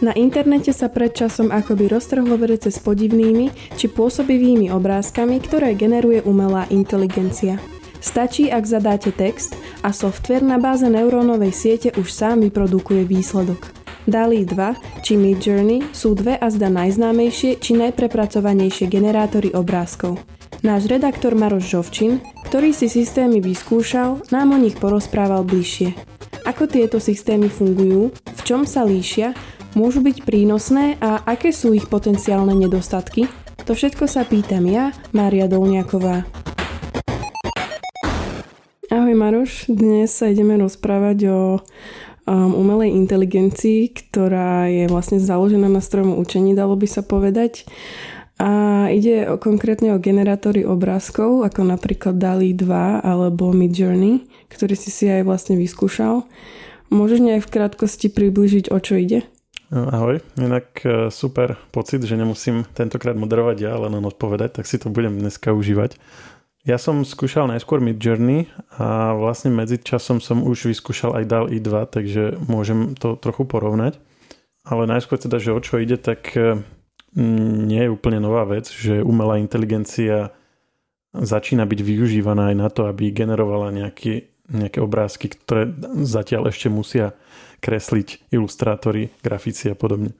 Na internete sa pred časom akoby roztrhlo vedece s podivnými či pôsobivými obrázkami, ktoré generuje umelá inteligencia. Stačí, ak zadáte text a software na báze neurónovej siete už sám vyprodukuje výsledok. DALI 2 či Midjourney sú dve a zda najznámejšie či najprepracovanejšie generátory obrázkov. Náš redaktor Maroš Žovčin, ktorý si systémy vyskúšal, nám o nich porozprával bližšie. Ako tieto systémy fungujú, v čom sa líšia môžu byť prínosné a aké sú ich potenciálne nedostatky? To všetko sa pýtam ja, Mária Dolniaková. Ahoj Maroš, dnes sa ideme rozprávať o um, umelej inteligencii, ktorá je vlastne založená na strojom učení, dalo by sa povedať. A ide o, konkrétne o generátory obrázkov, ako napríklad DALI 2 alebo Midjourney, ktorý si si aj vlastne vyskúšal. Môžeš nejak v krátkosti približiť, o čo ide? Ahoj, inak e, super pocit, že nemusím tentokrát moderovať ja, len odpovedať, tak si to budem dneska užívať. Ja som skúšal najskôr Mid Journey a vlastne medzi časom som už vyskúšal aj DAL i2, takže môžem to trochu porovnať. Ale najskôr teda, že o čo ide, tak e, nie je úplne nová vec, že umelá inteligencia začína byť využívaná aj na to, aby generovala nejaký, nejaké obrázky, ktoré zatiaľ ešte musia kresliť ilustrátori, grafici a podobne.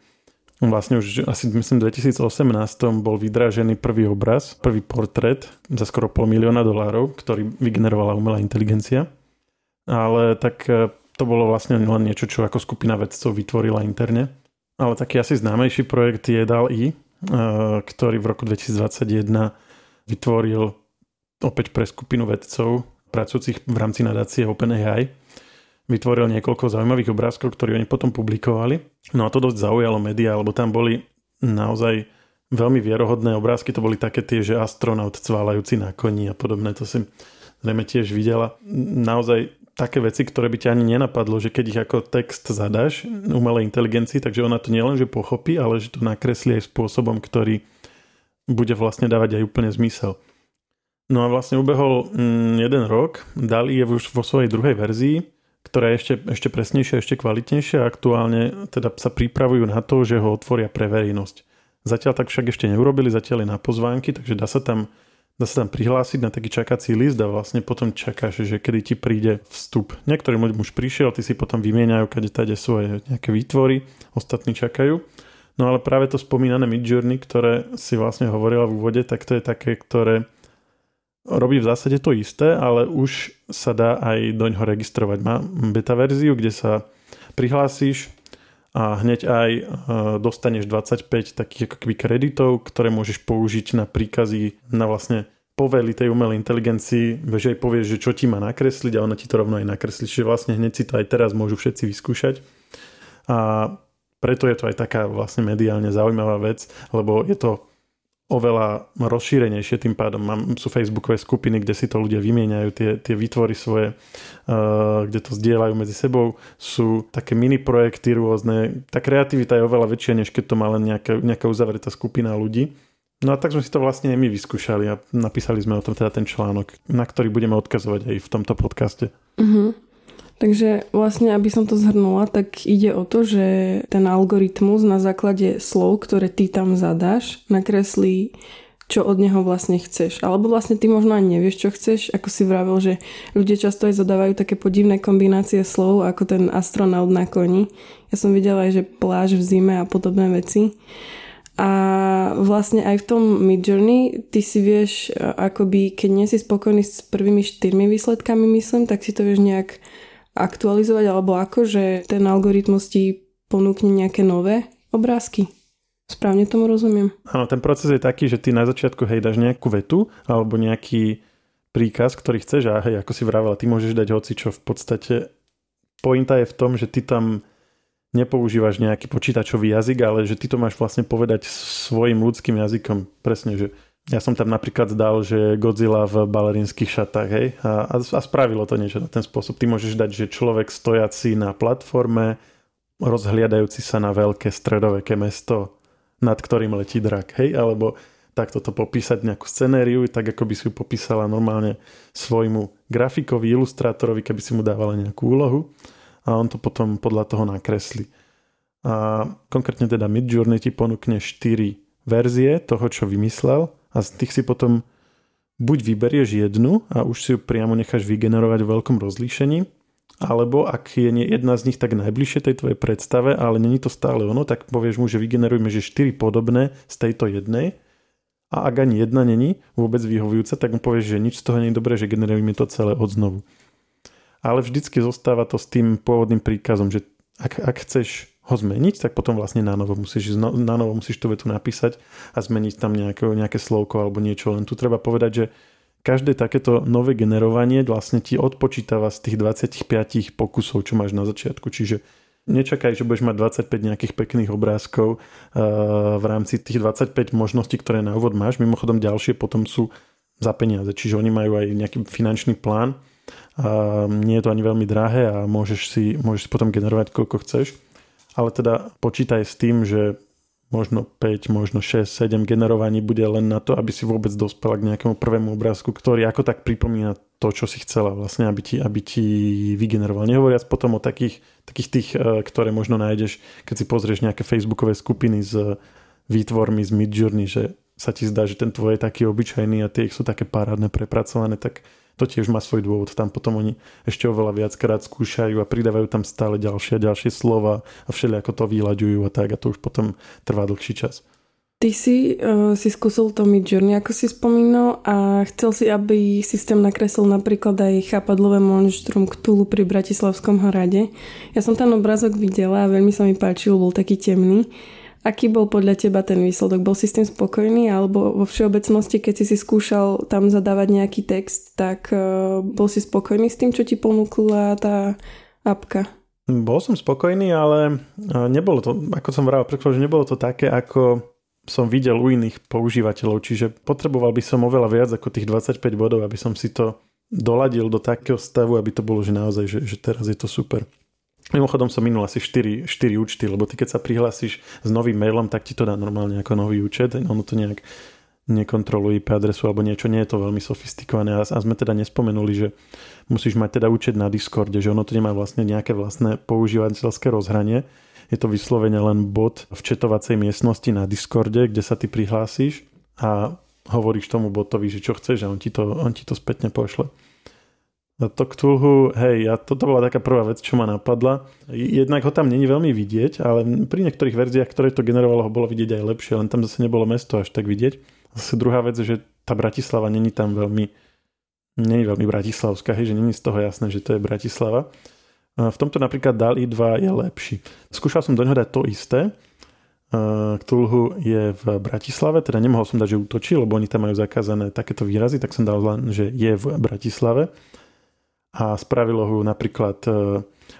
Vlastne už asi myslím v 2018 bol vydrážený prvý obraz, prvý portrét za skoro pol milióna dolárov, ktorý vygenerovala umelá inteligencia. Ale tak e, to bolo vlastne len niečo, čo ako skupina vedcov vytvorila interne. Ale taký asi známejší projekt je DAL-E, ktorý v roku 2021 vytvoril opäť pre skupinu vedcov pracujúcich v rámci nadácie OpenAI vytvoril niekoľko zaujímavých obrázkov, ktoré oni potom publikovali. No a to dosť zaujalo médiá, lebo tam boli naozaj veľmi vierohodné obrázky. To boli také tie, že astronaut cválajúci na koni a podobné. To si zrejme tiež videla. Naozaj také veci, ktoré by ťa ani nenapadlo, že keď ich ako text zadáš umelej inteligencii, takže ona to nielen, že pochopí, ale že to nakreslí aj spôsobom, ktorý bude vlastne dávať aj úplne zmysel. No a vlastne ubehol mm, jeden rok, Dali je už vo svojej druhej verzii ktoré je ešte, ešte presnejšie, ešte kvalitnejšie a aktuálne teda sa pripravujú na to, že ho otvoria pre verejnosť. Zatiaľ tak však ešte neurobili, zatiaľ je na pozvánky, takže dá sa tam, dá sa tam prihlásiť na taký čakací list a vlastne potom čakáš, že kedy ti príde vstup. Niektorý už prišiel, ty si potom vymieňajú kade tade svoje nejaké výtvory, ostatní čakajú. No ale práve to spomínané Midjourney, ktoré si vlastne hovorila v úvode, tak to je také, ktoré robí v zásade to isté, ale už sa dá aj do ňoho registrovať. Má beta verziu, kde sa prihlásíš a hneď aj e, dostaneš 25 takých ako keby kreditov, ktoré môžeš použiť na príkazy, na vlastne povely tej umelej inteligencii, že jej povieš, že čo ti má nakresliť a ona ti to rovno aj nakreslí. Čiže vlastne hneď si to aj teraz môžu všetci vyskúšať. A preto je to aj taká vlastne mediálne zaujímavá vec, lebo je to oveľa rozšírenejšie tým pádom. Mám, sú facebookové skupiny, kde si to ľudia vymieňajú, tie, tie výtvory svoje, uh, kde to zdieľajú medzi sebou. Sú také mini projekty rôzne. Tá kreativita je oveľa väčšia, než keď to má len nejaká, nejaká uzavretá skupina ľudí. No a tak sme si to vlastne my vyskúšali a napísali sme o tom teda ten článok, na ktorý budeme odkazovať aj v tomto podcaste. Uh-huh. Takže vlastne, aby som to zhrnula, tak ide o to, že ten algoritmus na základe slov, ktoré ty tam zadáš, nakreslí čo od neho vlastne chceš. Alebo vlastne ty možno aj nevieš, čo chceš. Ako si vravel, že ľudia často aj zadávajú také podivné kombinácie slov, ako ten astronaut na koni. Ja som videla aj, že pláž v zime a podobné veci. A vlastne aj v tom Midjourney ty si vieš, akoby, keď nie si spokojný s prvými štyrmi výsledkami, myslím, tak si to vieš nejak aktualizovať, alebo ako, že ten algoritmus ti ponúkne nejaké nové obrázky. Správne tomu rozumiem. Áno, ten proces je taký, že ty na začiatku hej dáš nejakú vetu alebo nejaký príkaz, ktorý chceš a hej, ako si vravela, ty môžeš dať hoci čo v podstate. Pointa je v tom, že ty tam nepoužívaš nejaký počítačový jazyk, ale že ty to máš vlastne povedať svojim ľudským jazykom. Presne, že ja som tam napríklad dal, že Godzilla v balerinských šatách, hej, a, a spravilo to niečo na ten spôsob. Ty môžeš dať, že človek stojaci na platforme, rozhliadajúci sa na veľké stredoveké mesto, nad ktorým letí drak, hej, alebo takto to popísať nejakú scenériu, tak ako by si ju popísala normálne svojmu grafikovi, ilustrátorovi, keby si mu dávala nejakú úlohu a on to potom podľa toho nakreslí. a konkrétne teda Midjourney ti ponúkne 4 verzie toho, čo vymyslel a z tých si potom buď vyberieš jednu a už si ju priamo necháš vygenerovať v veľkom rozlíšení, alebo ak je jedna z nich tak najbližšie tej tvojej predstave, ale není to stále ono, tak povieš mu, že vygenerujeme že 4 podobné z tejto jednej a ak ani jedna není vôbec vyhovujúca, tak mu povieš, že nič z toho nie je dobré, že generujeme to celé od znovu. Ale vždycky zostáva to s tým pôvodným príkazom, že ak, ak chceš ho zmeniť, tak potom vlastne na novo musíš, na novo musíš tú vetu napísať a zmeniť tam nejaké, nejaké slovko alebo niečo. Len tu treba povedať, že každé takéto nové generovanie vlastne ti odpočítava z tých 25 pokusov, čo máš na začiatku. Čiže nečakaj, že budeš mať 25 nejakých pekných obrázkov v rámci tých 25 možností, ktoré na úvod máš. Mimochodom ďalšie potom sú za peniaze, čiže oni majú aj nejaký finančný plán. Uh, nie je to ani veľmi drahé a môžeš si, môžeš si potom generovať koľko chceš ale teda počítaj s tým, že možno 5, možno 6, 7 generovaní bude len na to, aby si vôbec dospela k nejakému prvému obrázku, ktorý ako tak pripomína to, čo si chcela vlastne, aby ti, aby ti vygeneroval. Nehovoriac potom o takých, takých tých, e, ktoré možno nájdeš, keď si pozrieš nejaké facebookové skupiny s výtvormi z Midjourney, že sa ti zdá, že ten tvoj je taký obyčajný a tie ich sú také parádne, prepracované, tak to tiež má svoj dôvod. Tam potom oni ešte oveľa viackrát skúšajú a pridávajú tam stále ďalšie a ďalšie slova a všelijako to vyľaďujú a tak a to už potom trvá dlhší čas. Ty si uh, si skúsil to Midjourney, ako si spomínal a chcel si, aby systém nakreslil napríklad aj chápadlové monštrum Ktulu pri Bratislavskom hrade. Ja som ten obrázok videla a veľmi sa mi páčil, bol taký temný. Aký bol podľa teba ten výsledok? Bol si s tým spokojný alebo vo všeobecnosti, keď si skúšal tam zadávať nejaký text, tak uh, bol si spokojný s tým, čo ti ponúkla tá apka? Bol som spokojný, ale e, nebolo to, ako som vral, že nebolo to také, ako som videl u iných používateľov, čiže potreboval by som oveľa viac ako tých 25 bodov, aby som si to doladil do takého stavu, aby to bolo, že naozaj, že, že teraz je to super. Mimochodom som minul asi 4, 4 účty, lebo ty keď sa prihlásiš s novým mailom, tak ti to dá normálne ako nový účet. Ono to nejak nekontroluje IP adresu alebo niečo, nie je to veľmi sofistikované a, a sme teda nespomenuli, že musíš mať teda účet na Discorde, že ono to nemá vlastne nejaké vlastné používateľské rozhranie, je to vyslovene len bod v četovacej miestnosti na Discorde, kde sa ty prihlásiš a hovoríš tomu botovi, že čo chceš a on ti to, on ti to spätne pošle. No to Cthulhu, hej, ja, toto bola taká prvá vec, čo ma napadla. Jednak ho tam není veľmi vidieť, ale pri niektorých verziách, ktoré to generovalo, ho bolo vidieť aj lepšie, len tam zase nebolo mesto až tak vidieť. Zase druhá vec, že tá Bratislava není tam veľmi, není veľmi bratislavská, hej, že není z toho jasné, že to je Bratislava. V tomto napríklad DALI 2 je lepší. Skúšal som do dať to isté, Cthulhu je v Bratislave, teda nemohol som dať, že útočí, lebo oni tam majú zakázané takéto výrazy, tak som dal len, že je v Bratislave a spravilo ho napríklad e,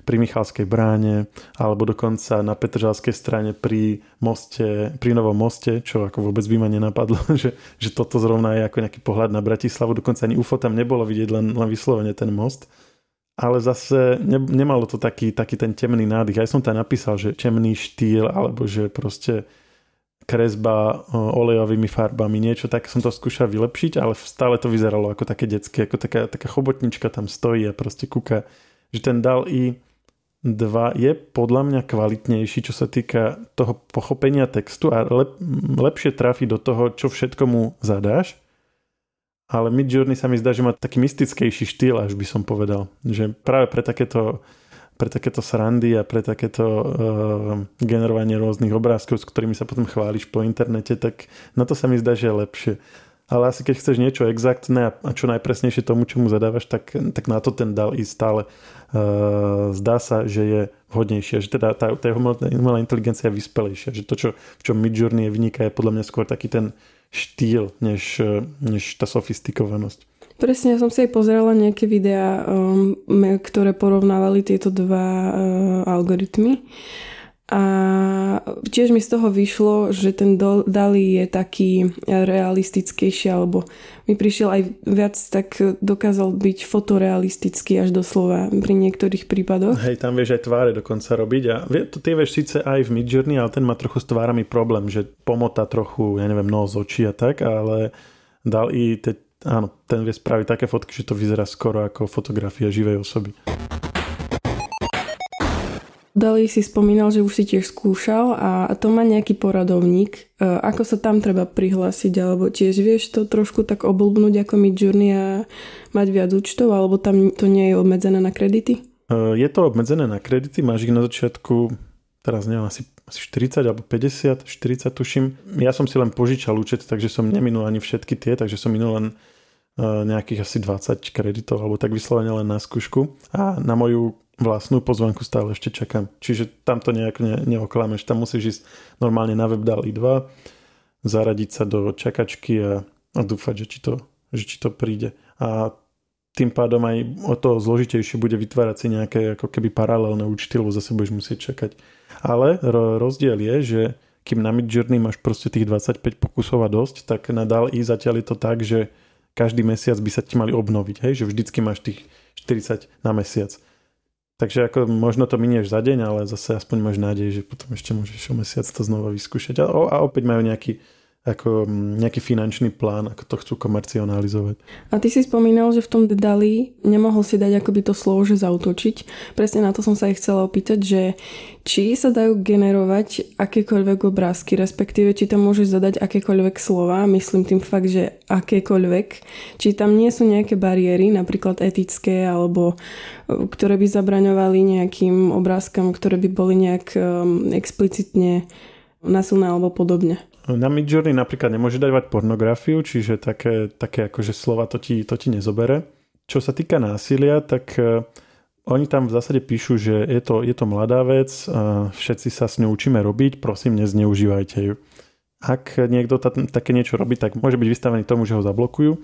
pri Michalskej bráne alebo dokonca na Petržalskej strane pri moste, pri Novom moste, čo ako vôbec by ma nenapadlo, že, že toto zrovna je ako nejaký pohľad na Bratislavu, dokonca ani UFO tam nebolo vidieť, len, len vyslovene ten most. Ale zase ne, nemalo to taký, taký ten temný nádych. Aj som tam napísal, že temný štýl, alebo že proste kresba olejovými farbami, niečo tak som to skúšal vylepšiť, ale stále to vyzeralo ako také detské, ako taká, taká chobotnička tam stojí a proste kúka, že ten DAL i 2 je podľa mňa kvalitnejší, čo sa týka toho pochopenia textu a lep, lepšie trafi do toho, čo všetko mu zadáš. Ale Midjourney sa mi zdá, že má taký mystickejší štýl, až by som povedal. Že práve pre takéto pre takéto srandy a pre takéto uh, generovanie rôznych obrázkov, s ktorými sa potom chváliš po internete, tak na to sa mi zdá, že je lepšie. Ale asi keď chceš niečo exaktné a čo najpresnejšie tomu, čomu zadávaš, tak, tak na to ten dal i stále uh, zdá sa, že je vhodnejšie. Že teda tá, tá umelá inteligencia je vyspelejšia. Že to, čo, v čom Midjourney vyniká, je podľa mňa skôr taký ten štýl, než, než tá sofistikovanosť. Presne, ja som si aj pozerala nejaké videá, um, ktoré porovnávali tieto dva uh, algoritmy. A tiež mi z toho vyšlo, že ten Dali je taký realistickejší, alebo mi prišiel aj viac, tak dokázal byť fotorealistický až doslova pri niektorých prípadoch. Hej, tam vieš aj tváre dokonca robiť a to tie vieš síce aj v Midjourney, ale ten má trochu s tvárami problém, že pomota trochu, ja neviem, nos, oči a tak, ale dal i te, Áno, ten vie spraviť také fotky, že to vyzerá skoro ako fotografia živej osoby. Dali si spomínal, že už si tiež skúšal a to má nejaký poradovník. E, ako sa tam treba prihlásiť, alebo tiež vieš to trošku tak oblbnúť ako Midjourney a mať viac účtov, alebo tam to nie je obmedzené na kredity? E, je to obmedzené na kredity, máš ich na začiatku, teraz neviem, asi, asi 40 alebo 50, 40 tuším. Ja som si len požičal účet, takže som neminul ani všetky tie, takže som minul len e, nejakých asi 20 kreditov, alebo tak vyslovene len na skúšku. A na moju vlastnú pozvanku stále ešte čakám. Čiže tam to nejak ne, neoklameš. Tam musíš ísť normálne na web DALI 2, zaradiť sa do čakačky a, a dúfať, že či, to, že či to príde. A tým pádom aj o to zložitejšie bude vytvárať si nejaké ako keby paralelné účty, lebo zase budeš musieť čakať. Ale rozdiel je, že kým na Midjourney máš proste tých 25 pokusov a dosť, tak na DALI zatiaľ je to tak, že každý mesiac by sa ti mali obnoviť, hej? že vždycky máš tých 40 na mesiac. Takže ako možno to minieš za deň, ale zase aspoň máš nádej, že potom ešte môžeš o mesiac to znova vyskúšať. A, a opäť majú nejaký ako mm, nejaký finančný plán, ako to chcú komercionalizovať. A ty si spomínal, že v tom Dali nemohol si dať akoby to slovo, že zautočiť. Presne na to som sa aj chcela opýtať, že či sa dajú generovať akékoľvek obrázky, respektíve či tam môžeš zadať akékoľvek slova, myslím tým fakt, že akékoľvek, či tam nie sú nejaké bariéry, napríklad etické, alebo e, ktoré by zabraňovali nejakým obrázkam, ktoré by boli nejak um, explicitne násilné alebo podobne. Na Midjourney napríklad nemôže dávať pornografiu, čiže také, také akože slova to ti, to ti nezobere. Čo sa týka násilia, tak uh, oni tam v zásade píšu, že je to, je to mladá vec, uh, všetci sa s ňou učíme robiť, prosím, nezneužívajte ju. Ak niekto ta, také niečo robí, tak môže byť vystavený tomu, že ho zablokujú,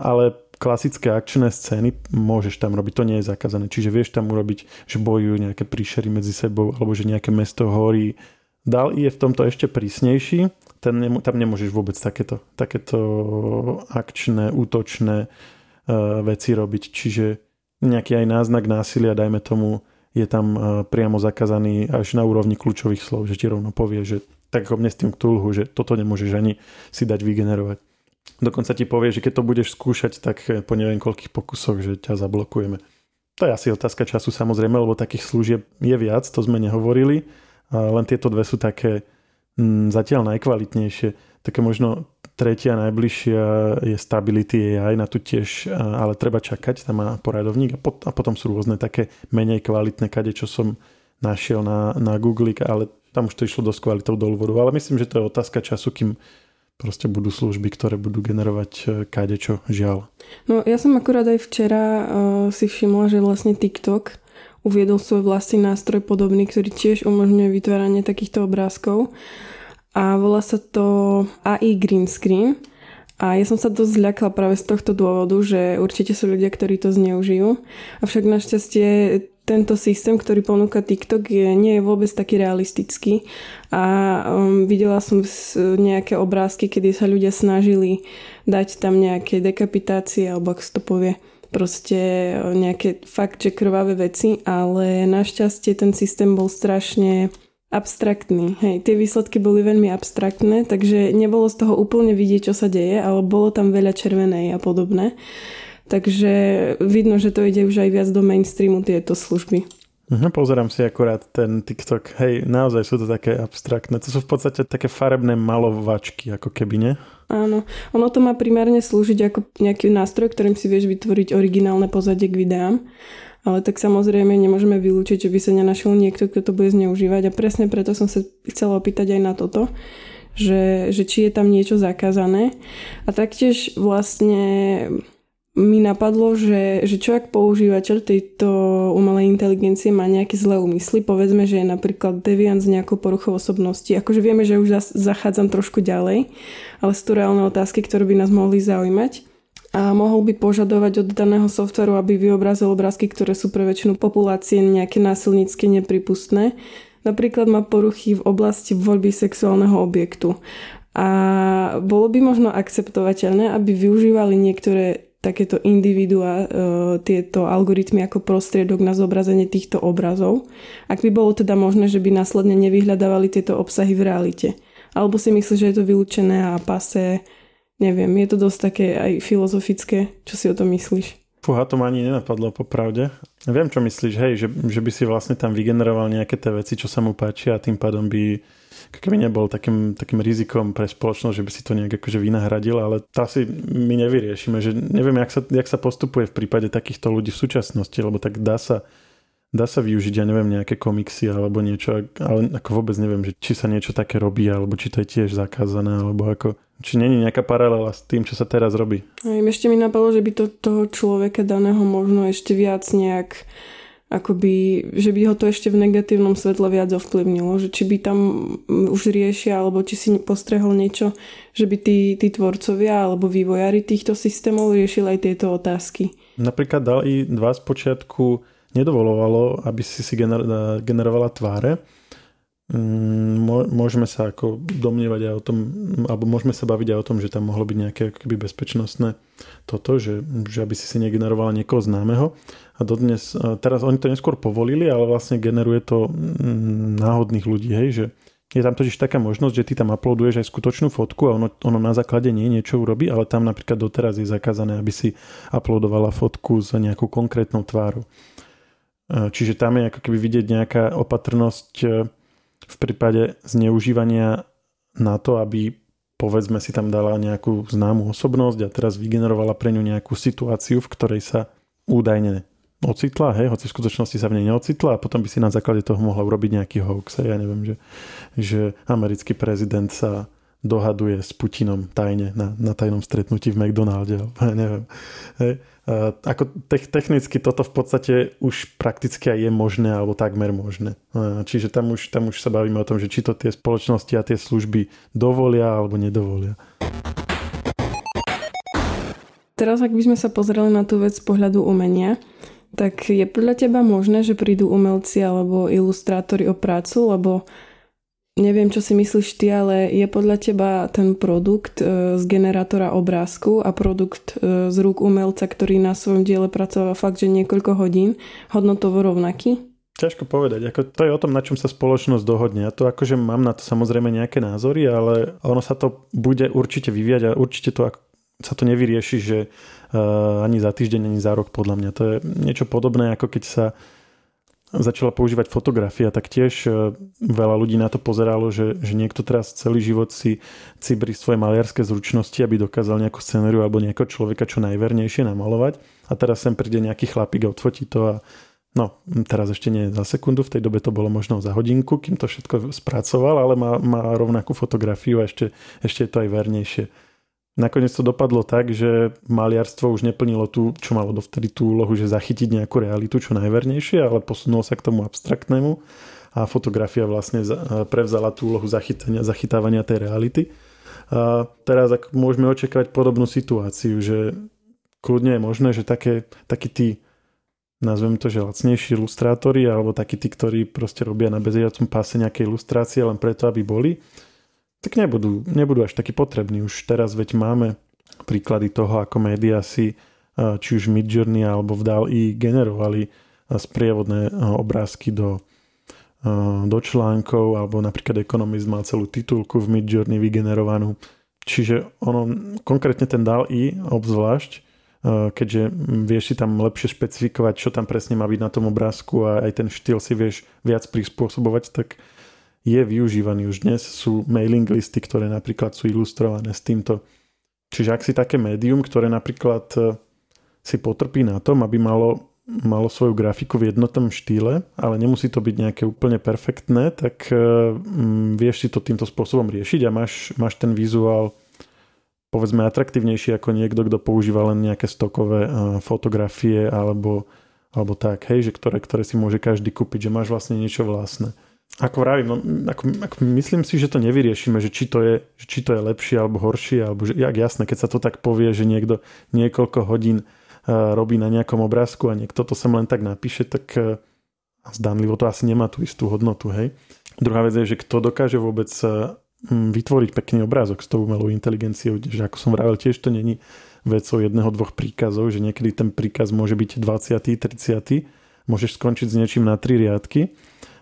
ale klasické akčné scény môžeš tam robiť, to nie je zakázané. Čiže vieš tam urobiť, že bojujú nejaké príšery medzi sebou, alebo že nejaké mesto horí. Dal je v tomto ešte prísnejší, ten, tam nemôžeš vôbec takéto, takéto akčné, útočné uh, veci robiť. Čiže nejaký aj náznak násilia, dajme tomu, je tam uh, priamo zakázaný až na úrovni kľúčových slov, že ti rovno povie, že tak ako mne s tým Cthulhu, že toto nemôžeš ani si dať vygenerovať. Dokonca ti povie, že keď to budeš skúšať, tak po neviem koľkých pokusoch, že ťa zablokujeme. To je asi otázka času samozrejme, lebo takých služieb je viac, to sme nehovorili. Len tieto dve sú také mm, zatiaľ najkvalitnejšie. Také možno tretia najbližšia je Stability AI, na tu tiež, ale treba čakať, tam má poradovník a, pot, a potom sú rôzne také menej kvalitné kade, čo som našiel na, na Google, ale tam už to išlo dosť kvalitou do vodu. Ale myslím, že to je otázka času, kým proste budú služby, ktoré budú generovať e, kadečo, žiaľ. No ja som akurát aj včera uh, si všimla, že vlastne TikTok uviedol svoj vlastný nástroj podobný, ktorý tiež umožňuje vytváranie takýchto obrázkov a volá sa to AI Green Screen. A ja som sa dosť zľakla práve z tohto dôvodu, že určite sú ľudia, ktorí to zneužijú. Avšak našťastie tento systém, ktorý ponúka TikTok, je, nie je vôbec taký realistický. A um, videla som nejaké obrázky, kedy sa ľudia snažili dať tam nejaké dekapitácie, alebo sa to povie, proste nejaké fakt, že krvavé veci, ale našťastie ten systém bol strašne abstraktný. Hej, tie výsledky boli veľmi abstraktné, takže nebolo z toho úplne vidieť, čo sa deje, ale bolo tam veľa červenej a podobné. Takže vidno, že to ide už aj viac do mainstreamu tieto služby. Uh-huh, pozerám si akurát ten TikTok. Hej, naozaj sú to také abstraktné. To sú v podstate také farebné malovačky, ako keby, nie? Áno. Ono to má primárne slúžiť ako nejaký nástroj, ktorým si vieš vytvoriť originálne pozadie k videám. Ale tak samozrejme nemôžeme vylúčiť, že by sa nenašiel niekto, kto to bude zneužívať. A presne preto som sa chcela opýtať aj na toto, že, že či je tam niečo zakázané. A taktiež vlastne mi napadlo, že, že čo ak používateľ tejto umelej inteligencie má nejaké zlé úmysly, povedzme, že je napríklad deviant z nejakou poruchou osobnosti, akože vieme, že už zachádzam trošku ďalej, ale sú tu reálne otázky, ktoré by nás mohli zaujímať a mohol by požadovať od daného softveru, aby vyobrazil obrázky, ktoré sú pre väčšinu populácie nejaké násilnícky nepripustné. Napríklad má poruchy v oblasti voľby sexuálneho objektu. A bolo by možno akceptovateľné, aby využívali niektoré takéto individuá, e, tieto algoritmy ako prostriedok na zobrazenie týchto obrazov. Ak by bolo teda možné, že by následne nevyhľadávali tieto obsahy v realite. Alebo si myslíš, že je to vylúčené a pase, neviem, je to dosť také aj filozofické. Čo si o tom myslíš? Fúha, to ma ani nenapadlo popravde. Viem, čo myslíš, hej, že, že by si vlastne tam vygeneroval nejaké tie veci, čo sa mu páčia a tým pádom by keby nebol takým, takým rizikom pre spoločnosť, že by si to nejak akože vynahradil, ale to asi my nevyriešime, že neviem, jak sa, jak sa postupuje v prípade takýchto ľudí v súčasnosti, lebo tak dá sa dá sa využiť, ja neviem, nejaké komiksy alebo niečo, ale ako vôbec neviem, že či sa niečo také robí, alebo či to je tiež zakázané, alebo ako, či není nejaká paralela s tým, čo sa teraz robí. Aj ešte mi napadlo, že by to toho človeka daného možno ešte viac nejak akoby, že by ho to ešte v negatívnom svetle viac ovplyvnilo, že či by tam už riešia, alebo či si postrehol niečo, že by tí, tí tvorcovia alebo vývojári týchto systémov riešili aj tieto otázky. Napríklad dali dva z počiatku nedovolovalo, aby si si gener- generovala tváre. Mm, môžeme sa ako domnievať aj o tom, alebo môžeme sa baviť aj o tom, že tam mohlo byť nejaké akoby bezpečnostné toto, že, že aby si si negenerovala niekoho známeho. A dodnes, teraz oni to neskôr povolili, ale vlastne generuje to mm, náhodných ľudí, hej, že je tam totiž taká možnosť, že ty tam uploaduješ aj skutočnú fotku a ono, ono na základe nie niečo urobí, ale tam napríklad doteraz je zakázané, aby si uploadovala fotku s nejakou konkrétnou tvárou. E, čiže tam je ako keby vidieť nejaká opatrnosť e, v prípade zneužívania na to, aby povedzme si tam dala nejakú známu osobnosť a teraz vygenerovala pre ňu nejakú situáciu, v ktorej sa údajne ocitla, hej, hoci v skutočnosti sa v nej neocitla a potom by si na základe toho mohla urobiť nejaký hoax. Ja neviem, že, že americký prezident sa dohaduje s Putinom tajne na, na tajnom stretnutí v McDonalde. Neviem. Hej. Ako te- technicky toto v podstate už prakticky aj je možné alebo takmer možné. Čiže tam už, tam už sa bavíme o tom, že či to tie spoločnosti a tie služby dovolia alebo nedovolia. Teraz, ak by sme sa pozreli na tú vec z pohľadu umenia, tak je podľa teba možné, že prídu umelci alebo ilustrátori o prácu, lebo Neviem, čo si myslíš ty, ale je podľa teba ten produkt e, z generátora obrázku a produkt e, z rúk umelca, ktorý na svojom diele pracoval fakt, že niekoľko hodín, hodnotovo rovnaký? Ťažko povedať. Ako to je o tom, na čom sa spoločnosť dohodne. Ja to akože mám na to samozrejme nejaké názory, ale ono sa to bude určite vyvíjať a určite to sa to nevyrieši, že uh, ani za týždeň, ani za rok podľa mňa. To je niečo podobné, ako keď sa začala používať fotografia, tak tiež e, veľa ľudí na to pozeralo, že, že niekto teraz celý život si cibri svoje maliarské zručnosti, aby dokázal nejakú scenériu alebo nejakého človeka čo najvernejšie namalovať. A teraz sem príde nejaký chlapík a odfotí to a No, teraz ešte nie za sekundu, v tej dobe to bolo možno za hodinku, kým to všetko spracoval, ale má, má rovnakú fotografiu a ešte, ešte je to aj vernejšie. Nakoniec to dopadlo tak, že maliarstvo už neplnilo tú, čo malo dovtedy tú úlohu, že zachytiť nejakú realitu čo najvernejšie, ale posunulo sa k tomu abstraktnému a fotografia vlastne prevzala tú úlohu zachytávania tej reality. A teraz ak môžeme očakávať podobnú situáciu, že kľudne je možné, že také, takí tí nazvem to, že lacnejší ilustrátori alebo takí tí, ktorí proste robia na bezriadacom páse nejaké ilustrácie len preto, aby boli, tak nebudú, nebudú až takí potrební. Už teraz veď máme príklady toho, ako médiá si či už Midjourney alebo v DALI generovali sprievodné obrázky do, do článkov alebo napríklad Economist mal celú titulku v Midjourney vygenerovanú. Čiže ono, konkrétne ten DALI obzvlášť, keďže vieš si tam lepšie špecifikovať, čo tam presne má byť na tom obrázku a aj ten štýl si vieš viac prispôsobovať, tak je využívaný už dnes. Sú mailing listy, ktoré napríklad sú ilustrované s týmto. Čiže ak si také médium, ktoré napríklad e, si potrpí na tom, aby malo, malo svoju grafiku v jednotnom štýle, ale nemusí to byť nejaké úplne perfektné, tak um, vieš si to týmto spôsobom riešiť a máš, máš ten vizuál povedzme atraktívnejší ako niekto, kto používa len nejaké stokové uh, fotografie alebo, alebo tak, hej, že ktoré, ktoré si môže každý kúpiť, že máš vlastne niečo vlastné ako vravím, no, ako, ako myslím si, že to nevyriešime, že či to je, že či to je lepšie alebo horšie, alebo že, jak jasné, keď sa to tak povie, že niekto niekoľko hodín uh, robí na nejakom obrázku a niekto to sem len tak napíše, tak uh, zdanlivo to asi nemá tú istú hodnotu, hej. Druhá vec je, že kto dokáže vôbec uh, vytvoriť pekný obrázok s tou umelou inteligenciou, že ako som vravel, tiež to není vecou jedného, dvoch príkazov, že niekedy ten príkaz môže byť 20. 30. Môžeš skončiť s niečím na tri riadky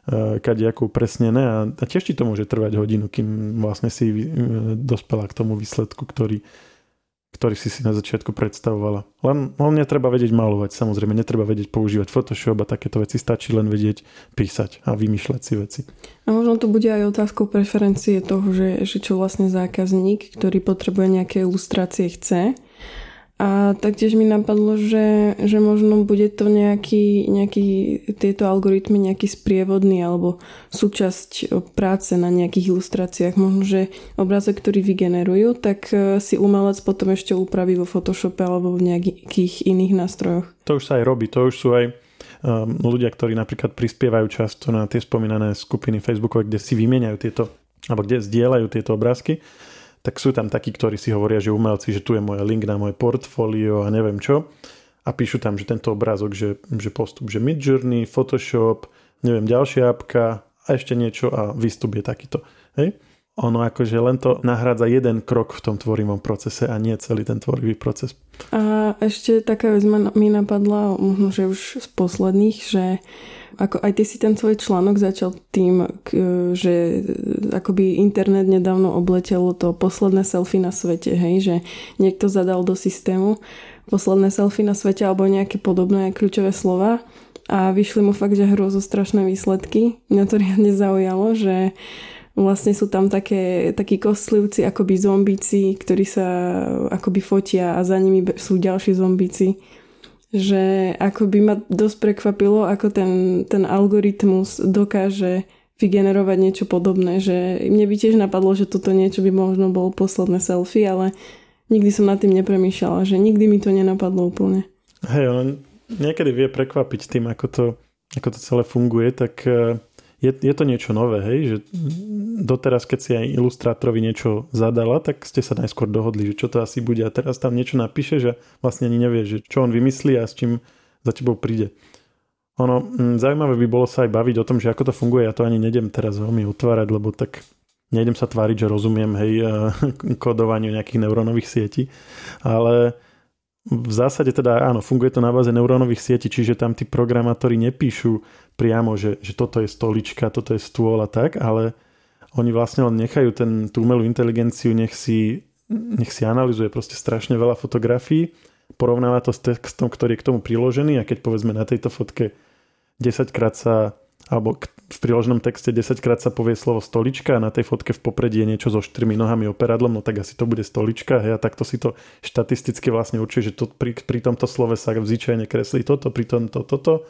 E, ako upresnené a, a tiež ti to môže trvať hodinu, kým vlastne si e, dospela k tomu výsledku, ktorý, ktorý si si na začiatku predstavovala. Len, len netreba vedieť malovať, samozrejme, netreba vedieť používať Photoshop a takéto veci, stačí len vedieť písať a vymýšľať si veci. A možno to bude aj otázkou preferencie toho, že, že čo vlastne zákazník, ktorý potrebuje nejaké ilustrácie chce a taktiež mi napadlo, že, že možno bude to nejaký, nejaký, tieto algoritmy nejaký sprievodný alebo súčasť práce na nejakých ilustráciách. Možno, že obrázok, ktorý vygenerujú, tak e, si umelec potom ešte upraví vo Photoshope alebo v nejakých iných nástrojoch. To už sa aj robí, to už sú aj um, ľudia, ktorí napríklad prispievajú často na tie spomínané skupiny Facebookové, kde si vymieňajú tieto, alebo kde zdieľajú tieto obrázky tak sú tam takí, ktorí si hovoria, že umelci, že tu je môj link na moje portfólio a neviem čo. A píšu tam, že tento obrázok, že, že postup, že Midjourney, Photoshop, neviem, ďalšia apka a ešte niečo a výstup je takýto. Hej? Ono akože len to nahrádza jeden krok v tom tvorivom procese a nie celý ten tvorivý proces. A ešte taká vec mi napadla, možno, že už z posledných, že ako aj ty si ten svoj článok začal tým, že akoby internet nedávno obletelo to posledné selfie na svete, hej, že niekto zadal do systému posledné selfie na svete alebo nejaké podobné kľúčové slova a vyšli mu fakt, že hrôzo strašné výsledky. Mňa to riadne zaujalo, že vlastne sú tam také, takí kostlivci, akoby zombíci, ktorí sa akoby fotia a za nimi sú ďalší zombíci že ako by ma dosť prekvapilo, ako ten, ten algoritmus dokáže vygenerovať niečo podobné, že mne by tiež napadlo, že toto niečo by možno bol posledné selfie, ale nikdy som nad tým nepremýšľala, že nikdy mi to nenapadlo úplne. Hej, on niekedy vie prekvapiť tým, ako to, ako to celé funguje, tak eh, je, je to niečo nové, hej, že doteraz, keď si aj ilustrátorovi niečo zadala, tak ste sa najskôr dohodli, že čo to asi bude. A teraz tam niečo napíše, že vlastne ani nevie, že čo on vymyslí a s čím za tebou príde. Ono, m, zaujímavé by bolo sa aj baviť o tom, že ako to funguje, ja to ani nedem teraz veľmi otvárať, lebo tak nejdem sa tváriť, že rozumiem, hej, kodovaniu nejakých neurónových sietí, ale v zásade teda áno, funguje to na báze neurónových sietí, čiže tam tí programátori nepíšu priamo, že, že toto je stolička, toto je stôl a tak, ale oni vlastne len nechajú ten, tú umelú inteligenciu, nech si, nech si analizuje proste strašne veľa fotografií, porovnáva to s textom, ktorý je k tomu priložený a keď povedzme na tejto fotke 10 krát sa alebo v priloženom texte 10 krát sa povie slovo stolička a na tej fotke v popredí je niečo so štyrmi nohami operadlom, no tak asi to bude stolička hej, a takto si to štatisticky vlastne určuje, že to, pri, pri tomto slove sa zvyčajne kreslí toto, pri tomto toto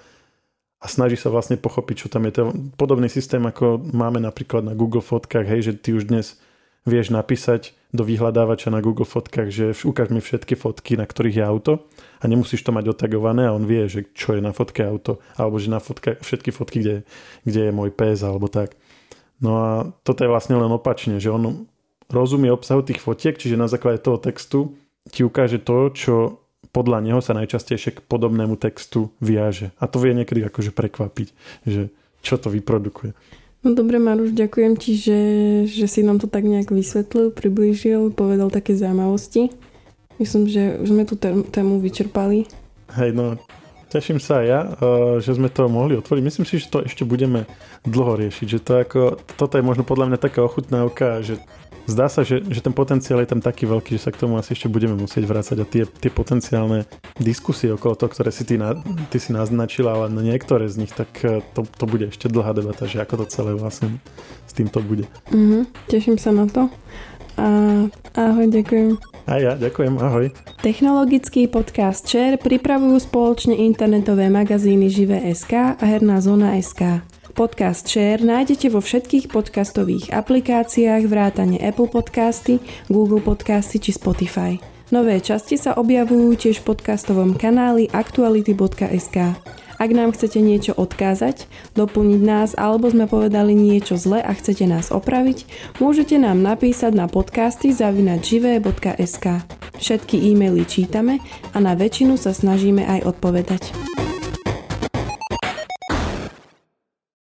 a snaží sa vlastne pochopiť, čo tam je. To podobný systém, ako máme napríklad na Google fotkách, hej, že ty už dnes vieš napísať do vyhľadávača na Google fotkách, že ukáž mi všetky fotky, na ktorých je auto a nemusíš to mať otagované a on vie, že čo je na fotke auto alebo že na fotke, všetky fotky, kde, kde je môj pes alebo tak. No a toto je vlastne len opačne, že on rozumie obsahu tých fotiek, čiže na základe toho textu ti ukáže to, čo podľa neho sa najčastejšie k podobnému textu viaže. A to vie niekedy akože prekvapiť, že čo to vyprodukuje. No dobre, Maruš, ďakujem ti, že, že si nám to tak nejak vysvetlil, priblížil, povedal také zaujímavosti. Myslím, že už sme tú tému vyčerpali. Hej, no teším sa aj ja, eh, že sme to mohli otvoriť. Myslím si, že to ešte budeme dlho riešiť, že to ako, toto je možno podľa mňa taká ochutnávka, že zdá sa, že, že ten potenciál je tam taký veľký, že sa k tomu asi ešte budeme musieť vrácať a tie, tie potenciálne diskusie okolo toho, ktoré si ty, na, ty si naznačila, ale na niektoré z nich, tak eh, to, to bude ešte dlhá debata, že ako to celé vlastne s týmto bude. Mm-hmm, teším sa na to. A ahoj, ďakujem. A ja, ďakujem, ahoj. Technologický podcast Share pripravujú spoločne internetové magazíny Živé.sk a Herná zóna.sk. Podcast Share nájdete vo všetkých podcastových aplikáciách vrátane Apple Podcasty, Google Podcasty či Spotify. Nové časti sa objavujú tiež v podcastovom kanáli aktuality.sk. Ak nám chcete niečo odkázať, doplniť nás alebo sme povedali niečo zle a chcete nás opraviť, môžete nám napísať na podcasty zavinačivé.sk. Všetky e-maily čítame a na väčšinu sa snažíme aj odpovedať.